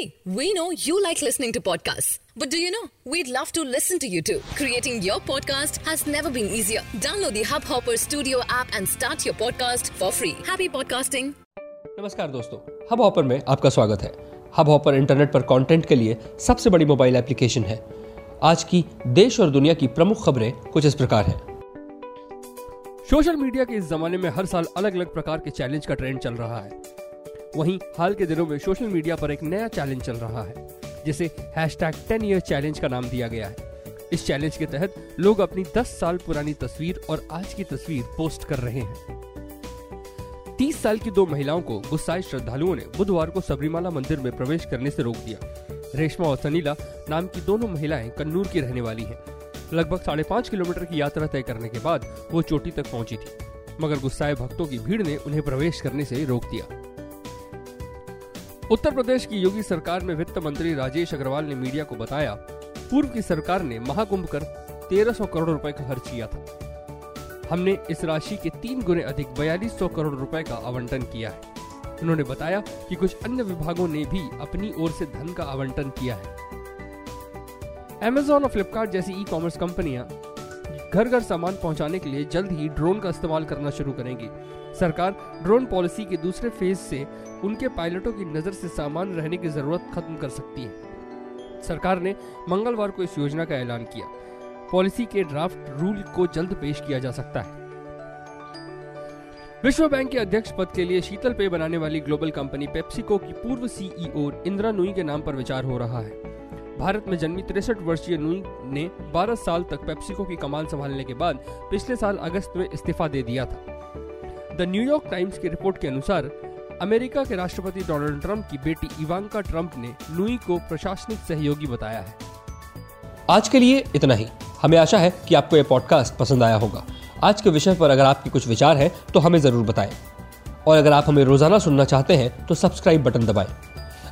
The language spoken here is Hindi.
See, we know you like listening to podcasts. But do you know? We'd love to listen to you too. Creating your podcast has never been easier. Download the Hubhopper Studio app and start your podcast for free. Happy podcasting. नमस्कार दोस्तों हब हॉपर में आपका स्वागत है हब हॉपर इंटरनेट पर कंटेंट के लिए सबसे बड़ी मोबाइल एप्लीकेशन है आज की देश और दुनिया की प्रमुख खबरें कुछ इस प्रकार हैं सोशल मीडिया के इस जमाने में हर साल अलग अलग प्रकार के चैलेंज का ट्रेंड चल रहा है वहीं हाल के दिनों में सोशल मीडिया पर एक नया चैलेंज चल रहा है, जिसे hashtag ten year challenge का नाम दिया गया है। इस चैलेंज के तहत लोग अपनी 10 साल पुरानी तस्वीर और आज की तस्वीर पोस्ट कर रहे हैं। 30 साल की दो महिलाओं को गुस्साए श्रद्धालुओं ने बुधवार को सबरीमाला मंदिर में प्रवेश करने से रोक दिया। रेशमा और सनीला नाम की दोनों महिलाएँ कन्नूर की रहने वाली हैं। लगभग साढ़े पाँच किलोमीटर की यात्रा तय करने के बाद वो चोटी तक पहुँची थी, मगर गुस्साए भक्तों की भीड़ ने उन्हें प्रवेश करने से रोक दिया। उत्तर प्रदेश की योगी सरकार में वित्त मंत्री राजेश अग्रवाल ने मीडिया को बताया, पूर्व की सरकार ने महाकुंभ कर 1300 करोड़ रुपए का खर्च किया था। हमने इस राशि के तीन गुने अधिक बयालीस सौ करोड़ रुपए का आवंटन किया है। उन्होंने बताया कि कुछ अन्य विभागों ने भी अपनी ओर से धन का आवंटन किया है। Amazon और फ्लिपकार्ट जैसी ई कॉमर्स कंपनियाँ घर घर सामान पहुँचाने के लिए जल्द ही ड्रोन का इस्तेमाल करना शुरू करेंगी। सरकार ड्रोन पॉलिसी के दूसरे फ़ेज़ से उनके पायलटों की नज़र से सामान रहने की ज़रूरत खत्म कर सकती है। सरकार ने मंगलवार को इस योजना का ऐलान किया। पॉलिसी के ड्राफ्ट रूल को जल्द पेश किया जा सकता है। विश्व बैंक के अध्यक्ष पद के लिए शीतल पेय बनाने वाली ग्लोबल कंपनी पेप्सिको की पूर्व सीईओ इंदिरा नुई के नाम पर विचार हो रहा है। भारत में जन्मी तिरसठ वर्षीय नुई ने 12 साल तक पेप्सिको की कमान संभालने के बाद पिछले साल अगस्त में इस्तीफा दे दिया था। द न्यूयॉर्क टाइम्स की रिपोर्ट के अनुसार, अमेरिका के राष्ट्रपति डोनाल्ड ट्रंप की बेटी इवांका ट्रंप ने नुई को प्रशासनिक सहयोगी बताया है। आज के लिए इतना ही। हमें आशा है कि आपको यह पॉडकास्ट पसंद आया होगा। आज के विषय पर अगर आपके कुछ विचार हैं तो हमें ज़रूर बताएँ। और अगर आप हमें रोज़ाना सुनना चाहते हैं तो सब्सक्राइब बटन दबाएँ।